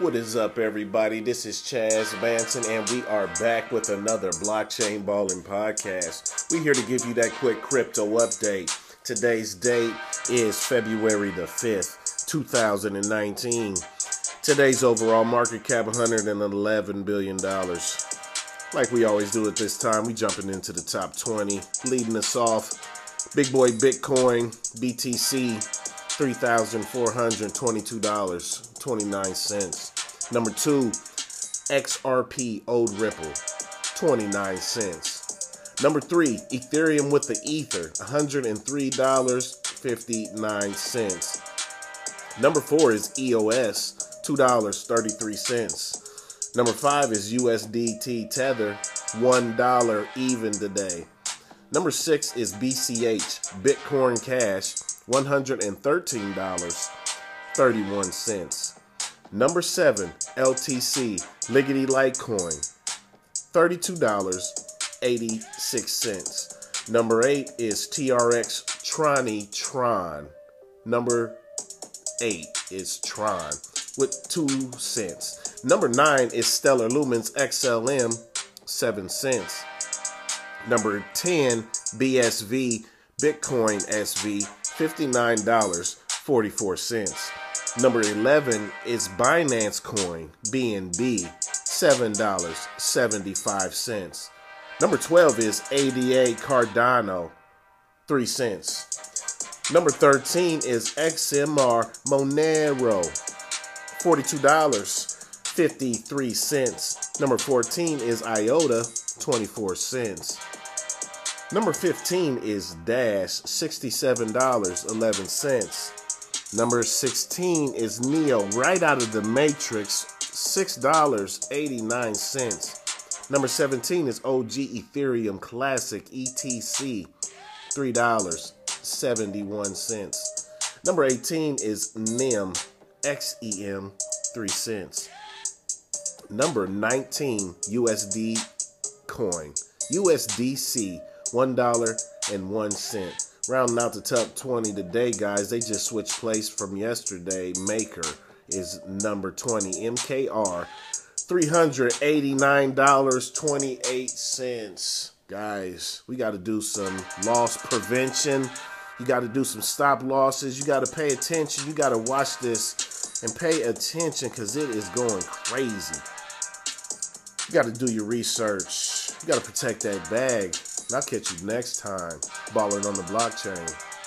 What is up, everybody? This is Chaz Banton, and we are back with another Blockchain Balling podcast. We're here to give you that quick crypto update. Today's date is February the 5th, 2019. Today's overall market cap $111 billion. Like we always do at this time, we jumping into the top 20. Leading us off, Big Boy Bitcoin, BTC, $3,422.29. Number two, XRP Old Ripple, 29 cents. Number three, Ethereum with the Ether, $103.59. Number four is EOS, $2.33. Number five is USDT Tether, $1 even today. Number six is BCH, Bitcoin Cash, $113.31. Number seven, LTC, Liggity Litecoin, $32.86. Number eight is TRX Troni Tron. Number eight is Tron with two cents. Number nine is Stellar Lumens XLM, seven cents. Number 10, BSV Bitcoin SV, $59.44. Number 11 is Binance Coin BNB, $7.75. Number 12 is ADA Cardano, 3 cents. Number 13 is XMR Monero, $42.53. Number 14 is IOTA, 24 cents. Number 15 is Dash, $67.11. Number 16 is Neo, right out of the Matrix, $6.89. Number 17 is OG Ethereum Classic, ETC, $3.71. Number 18 is NEM, XEM, 3 cents. Number 19, USD Coin, USDC, $1.01. Rounding out the top 20 today, guys, they just switched place from yesterday. Maker is number 20, MKR, $389.28. Guys, we got to do some loss prevention. You got to do some stop losses. You got to pay attention. You got to watch this and pay attention because it is going crazy. You got to do your research. You got to protect that bag. And I'll catch you next time, balling on the blockchain.